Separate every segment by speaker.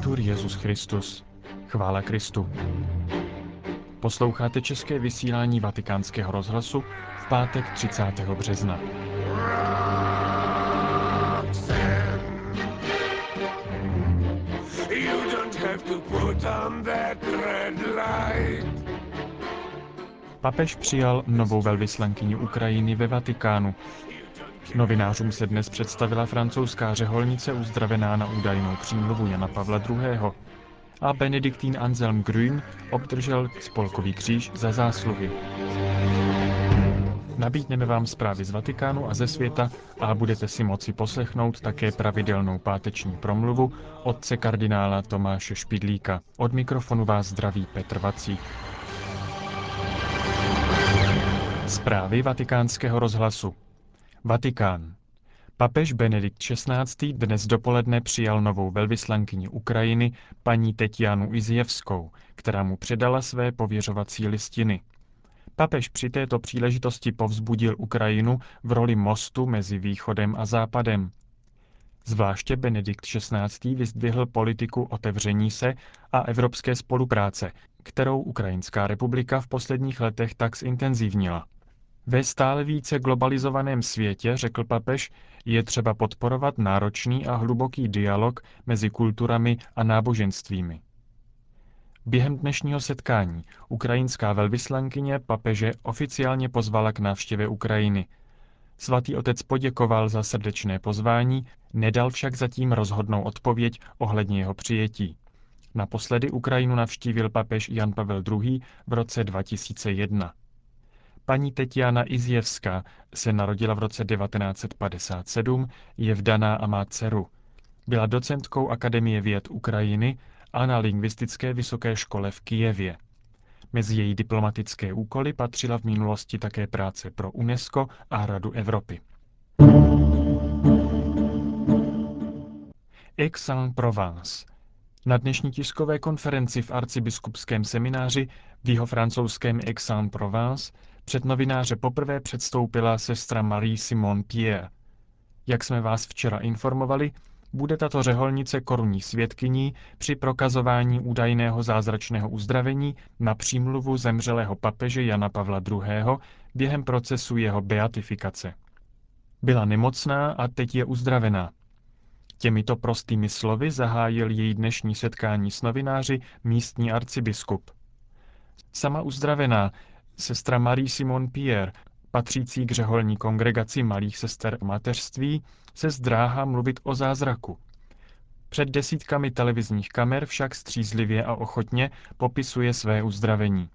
Speaker 1: Laudetur Jezus Christus. Chvála Kristu. Posloucháte české vysílání Vatikánského rozhlasu v pátek 30. března. Papež přijal novou velvyslankyni Ukrajiny ve Vatikánu. Novinářům se dnes představila francouzská řeholnice uzdravená na údajnou přímluvu Jana Pavla II. A benediktín Anselm Grün obdržel spolkový kříž za zásluhy. Nabídneme vám zprávy z Vatikánu a ze světa a budete si moci poslechnout také pravidelnou páteční promluvu otce kardinála Tomáše Špidlíka. Od mikrofonu vás zdraví Petr Vacík. Zprávy vatikánského rozhlasu Vatikán. Papež Benedikt XVI. dnes dopoledne přijal novou velvyslankyni Ukrajiny, paní Tetianu Izjevskou, která mu předala své pověřovací listiny. Papež při této příležitosti povzbudil Ukrajinu v roli mostu mezi východem a západem. Zvláště Benedikt XVI. vyzdvihl politiku otevření se a evropské spolupráce, kterou Ukrajinská republika v posledních letech tak zintenzivnila. Ve stále více globalizovaném světě, řekl papež, je třeba podporovat náročný a hluboký dialog mezi kulturami a náboženstvími. Během dnešního setkání ukrajinská velvyslankyně papeže oficiálně pozvala k návštěvě Ukrajiny. Svatý otec poděkoval za srdečné pozvání, nedal však zatím rozhodnou odpověď ohledně jeho přijetí. Naposledy Ukrajinu navštívil papež Jan Pavel II. v roce 2001. Paní Tetiana Izjevská se narodila v roce 1957, je vdaná a má dceru. Byla docentkou Akademie věd Ukrajiny a na lingvistické vysoké škole v Kijevě. Mezi její diplomatické úkoly patřila v minulosti také práce pro UNESCO a Radu Evropy. Aix-en-Provence. Na dnešní tiskové konferenci v arcibiskupském semináři v jeho francouzském Aix-en-Provence před novináře poprvé předstoupila sestra Marie Simon Pierre. Jak jsme vás včera informovali, bude tato řeholnice korunní svědkyní při prokazování údajného zázračného uzdravení na přímluvu zemřelého papeže Jana Pavla II. během procesu jeho beatifikace. Byla nemocná a teď je uzdravená. Těmito prostými slovy zahájil její dnešní setkání s novináři místní arcibiskup. Sama uzdravená sestra Marie Simon Pierre, patřící k řeholní kongregaci malých sester mateřství, se zdráhá mluvit o zázraku. Před desítkami televizních kamer však střízlivě a ochotně popisuje své uzdravení.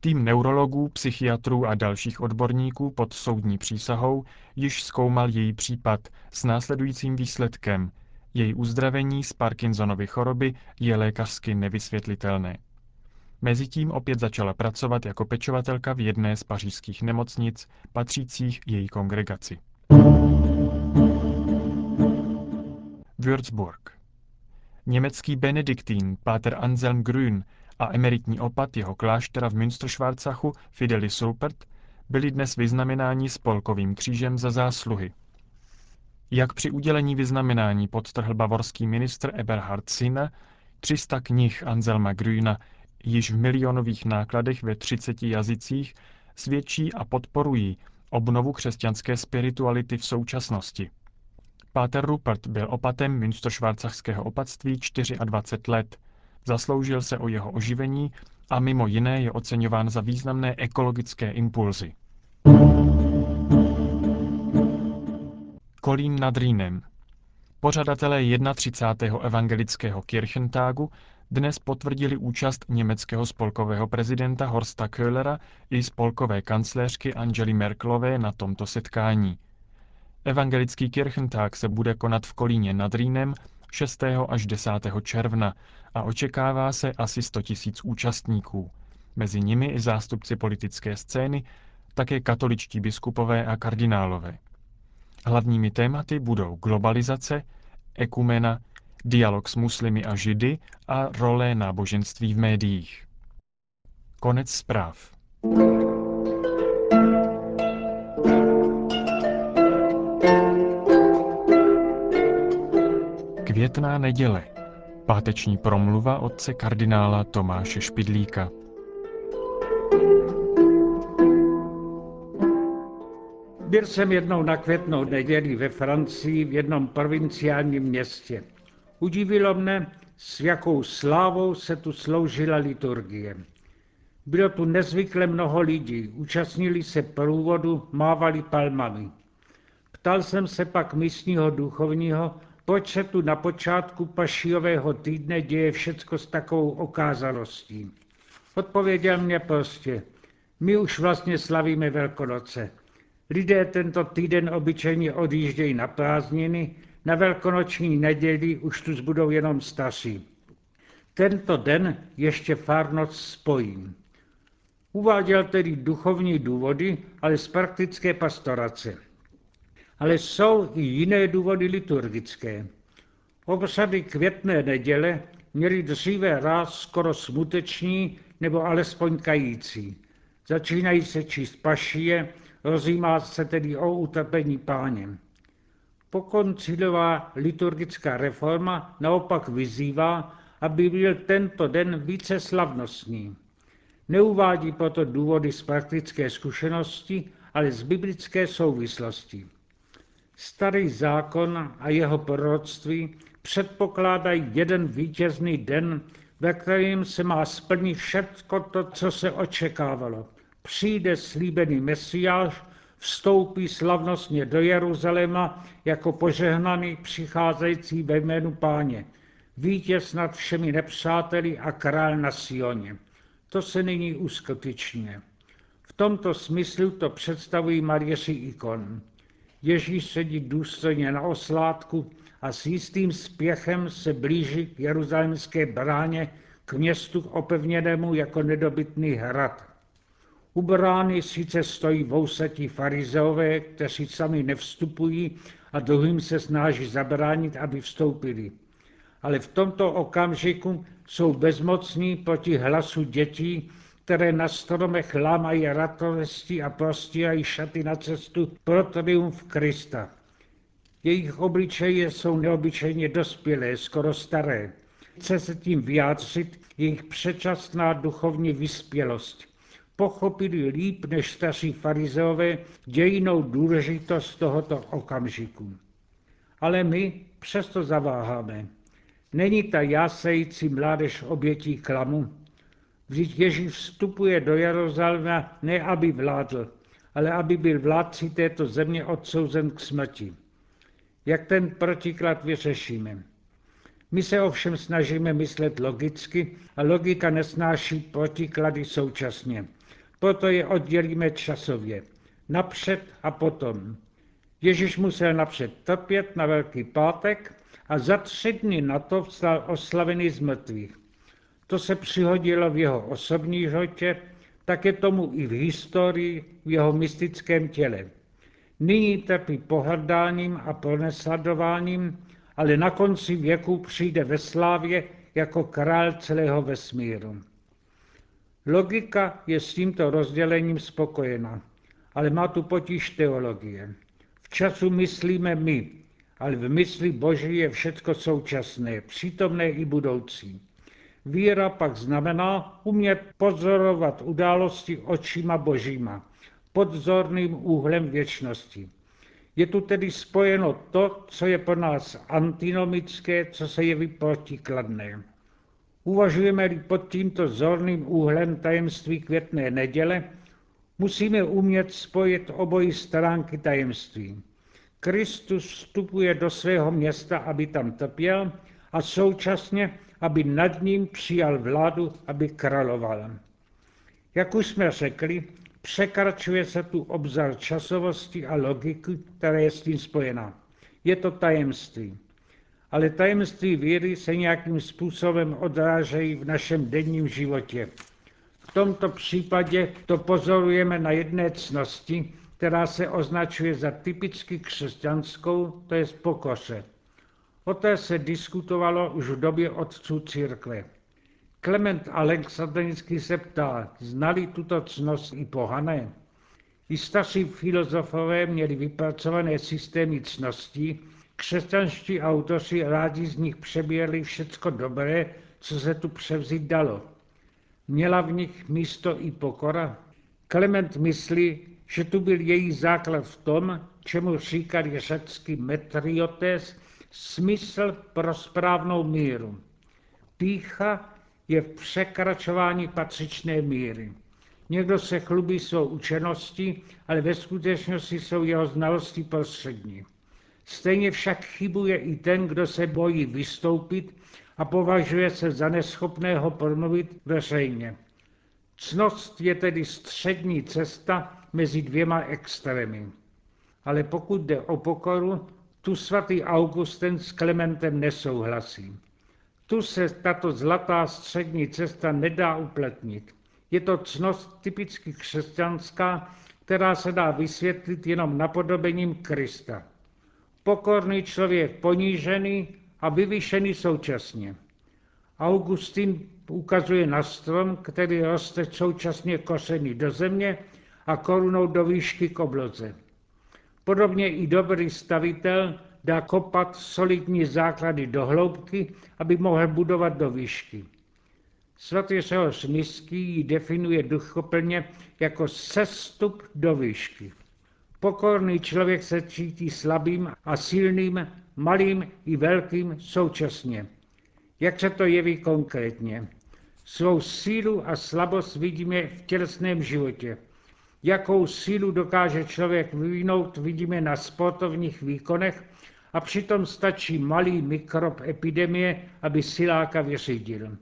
Speaker 1: Tým neurologů, psychiatrů a dalších odborníků pod soudní přísahou již zkoumal její případ s následujícím výsledkem. Její uzdravení z Parkinsonovy choroby je lékařsky nevysvětlitelné. Mezitím opět začala pracovat jako pečovatelka v jedné z pařížských nemocnic patřících její kongregaci. Würzburg. Německý benediktín Pater Anselm Grün a emeritní opat jeho kláštera v Münsterschwarzachu Fideli Sulpert byli dnes vyznamenáni spolkovým křížem za zásluhy. Jak při udělení vyznamenání podtrhl bavorský ministr Eberhard Sinne, 300 knih Anselma Grüna již v milionových nákladech ve 30 jazycích svědčí a podporují obnovu křesťanské spirituality v současnosti. Páter Rupert byl opatem Münsterschwarzachského opatství 24 let. Zasloužil se o jeho oživení a mimo jiné je oceňován za významné ekologické impulzy. Kolín nad Rýnem. Pořadatelé 31. evangelického Kirchentagu dnes potvrdili účast německého spolkového prezidenta Horsta Köhlera i spolkové kancléřky Angely Merkelové na tomto setkání. Evangelický Kirchentag se bude konat v Kolíně nad Rýnem 6. až 10. června a očekává se asi 100 tisíc účastníků. Mezi nimi i zástupci politické scény, také katoličtí biskupové a kardinálové. Hlavními tématy budou globalizace, ekumena, dialog s muslimy a židy a role náboženství v médiích. Konec zpráv. Květná neděle. Páteční promluva otce kardinála Tomáše Špidlíka.
Speaker 2: Byl jsem jednou na květnou neděli ve Francii v jednom provinciálním městě. Udivilo mne, s jakou slávou se tu sloužila liturgie. Bylo tu nezvykle mnoho lidí, účastnili se průvodu, mávali palmami. Ptal jsem se pak místního duchovního, proč se tu na počátku pašijového týdne děje všecko s takovou okázalostí. Odpověděl mě prostě, my už vlastně slavíme Velkonoce. Lidé tento týden obyčejně odjíždějí na prázdniny, na velkonoční neděli už tu zbudou jenom staří. Tento den ještě farnoc spojím. Uváděl tedy duchovní důvody, ale z praktické pastorace. Ale jsou i jiné důvody liturgické. Obsady květné neděle měly dříve ráz skoro smuteční nebo alespoň kající. Začínají se číst pašie, rozjímá se tedy o utrpení páněm. Pokoncilová liturgická reforma naopak vyzývá, aby byl tento den více slavnostný. Neuvádí proto důvody z praktické zkušenosti, ale z biblické souvislosti. Starý zákon a jeho proroctví předpokládají jeden vítězný den, ve kterém se má splnit všechno to, co se očekávalo. Přijde slíbený Mesiáš, vstoupí slavnostně do Jeruzaléma jako požehnaný přicházející ve jménu páně, vítěz nad všemi nepřáteli a král na Sioně. To se nyní uskutečňuje. V tomto smyslu to představují Marieši ikon. Ježíš sedí důstojně na oslátku a s jistým spěchem se blíží k jeruzalémské bráně, k městu opevněnému jako nedobytný hrad. U brány sice stojí vousatí farizeové, kteří sami nevstupují a druhým se snaží zabránit, aby vstoupili. Ale v tomto okamžiku jsou bezmocní proti hlasu dětí, které na stromech lámají ratovesti a prostírají šaty na cestu pro triumf Krista. Jejich obličeje jsou neobyčejně dospělé, skoro staré. Chce se tím vyjádřit jejich předčasná duchovní vyspělost. Pochopili líp než staří farizeové dějinou důležitost tohoto okamžiku. Ale my přesto zaváháme. Není ta jásející mládež obětí klamu? Vždyť Ježíš vstupuje do Jeruzaléma ne, aby vládl, ale aby byl vládci této země odsouzen k smrti. Jak ten protiklad vyřešíme? My se ovšem snažíme myslet logicky a logika nesnáší protiklady současně. Proto je oddělíme časově. Napřed a potom. Ježíš musel napřed trpět na Velký pátek a za tři dny na to vstal oslavený z mrtvých. To se přihodilo v jeho osobní životě, tak je tomu i v historii, v jeho mystickém těle. Nyní trpí pohrdáním a pronesledováním, ale na konci věku přijde ve slávě jako král celého vesmíru. Logika je s tímto rozdělením spokojena, ale má tu potíž teologie. V času myslíme my, ale v mysli Boží je všecko současné, přítomné i budoucí. Víra pak znamená umět pozorovat události očima božíma, pod zorným úhlem věčnosti. Je tu tedy spojeno to, co je pro nás antinomické, co se jeví protikladné. Uvažujeme-li pod tímto zorným úhlem tajemství květné neděle, musíme umět spojit obojí stránky tajemství. Kristus vstupuje do svého města, aby tam trpěl a současně aby nad ním přijal vládu, aby královal. Jak už jsme řekli, překračuje se tu obzar časovosti a logiky, která je s tím spojena. Je to tajemství. Ale tajemství víry se nějakým způsobem odrážejí v našem denním životě. V tomto případě to pozorujeme na jedné cnosti, která se označuje za typicky křesťanskou, to je pokoře. O té se diskutovalo už v době otců církve. Klement Alexandrinský se ptá, znali tuto cnost i pohané? I starší filozofové měli vypracované systémy cností, Křesťanští autoři rádi z nich přeběhli všecko dobré, co se tu převzít dalo. Měla v nich místo i pokora? Klement myslí, že tu byl její základ v tom, čemu říkali řecky metriotes, smysl pro správnou míru. Pícha je v překračování patřičné míry. Někdo se chlubí svou učeností, ale ve skutečnosti jsou jeho znalosti prostřední. Stejně však chybuje i ten, kdo se bojí vystoupit a považuje se za neschopného promluvit veřejně. Cnost je tedy střední cesta mezi dvěma extrémy. Ale pokud jde o pokoru, tu svatý Augustin s Klementem nesouhlasí. Tu se tato zlatá střední cesta nedá upletnit. Je to cnost typicky křesťanská, která se dá vysvětlit jenom napodobením Krista. Pokorný člověk ponížený a vyvýšený současně. Augustin ukazuje na strom, který roste současně kořeny do země a korunou do výšky k obloze. Podobně i dobrý stavitel dá kopat solidní základy do hloubky, aby mohl budovat do výšky. Svatý Řehoř Nízký ji definuje duchoplně jako sestup do výšky. Pokorný člověk se cítí slabým a silným, malým i velkým současně. Jak se to jeví konkrétně? Svou sílu a slabost vidíme v tělesném životě. Jakou sílu dokáže člověk vyvinout, vidíme na sportovních výkonech a přitom stačí malý mikrob epidemie, aby siláka vyřídil.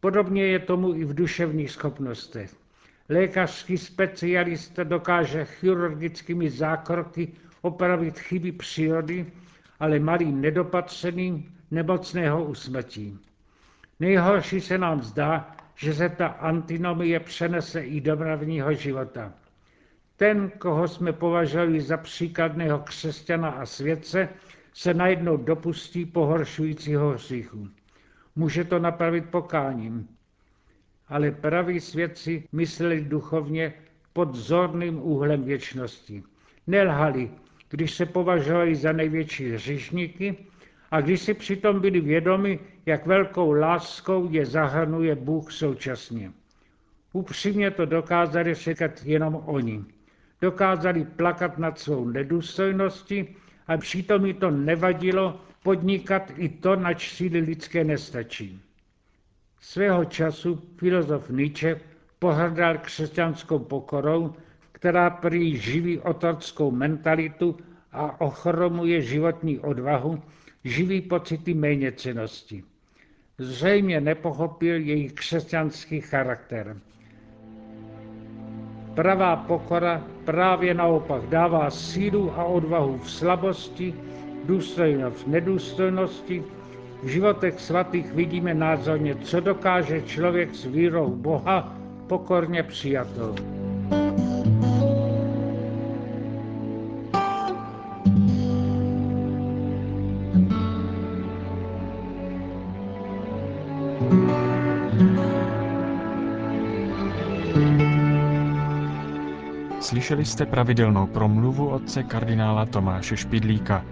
Speaker 2: Podobně je tomu i v duševních schopnostech. Lékařský specialista dokáže chirurgickými zákroky opravit chyby přírody, ale malým nedopatřeným nemocného usmrtí. Nejhorší se nám zdá, že se ta antinomie přenese i do mravního života. Ten, koho jsme považovali za příkladného křesťana a světce, se najednou dopustí pohoršujícího hříchu. Může to napravit pokáním. Ale praví svědci mysleli duchovně pod zorným úhlem věčnosti. Nelhali, když se považovali za největší hříšníky a když si přitom byli vědomi, jak velkou láskou je zahrnuje Bůh současně. Upřímně to dokázali říkat jenom oni. Dokázali plakat nad svou nedůstojností a přitom mi to nevadilo podnikat i to, nač síly lidské nestačí. Svého času filozof Nietzsche pohrdal křesťanskou pokorou, která prý živí otrockou mentalitu a ochromuje životní odvahu, živí pocity méněcenosti. Zřejmě nepochopil jejich křesťanský charakter. Pravá pokora právě naopak dává sílu a odvahu v slabosti, důstojnost v nedůstojnosti. V životech svatých vidíme názorně, co dokáže člověk s vírou Boha pokorně přijatou.
Speaker 1: Slyšeli jste pravidelnou promluvu otce kardinála Tomáše Špidlíka.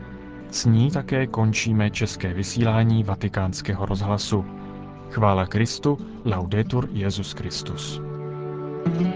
Speaker 1: S ní také končíme české vysílání vatikánského rozhlasu. Chvála Kristu, laudetur Jezus Christus. thank you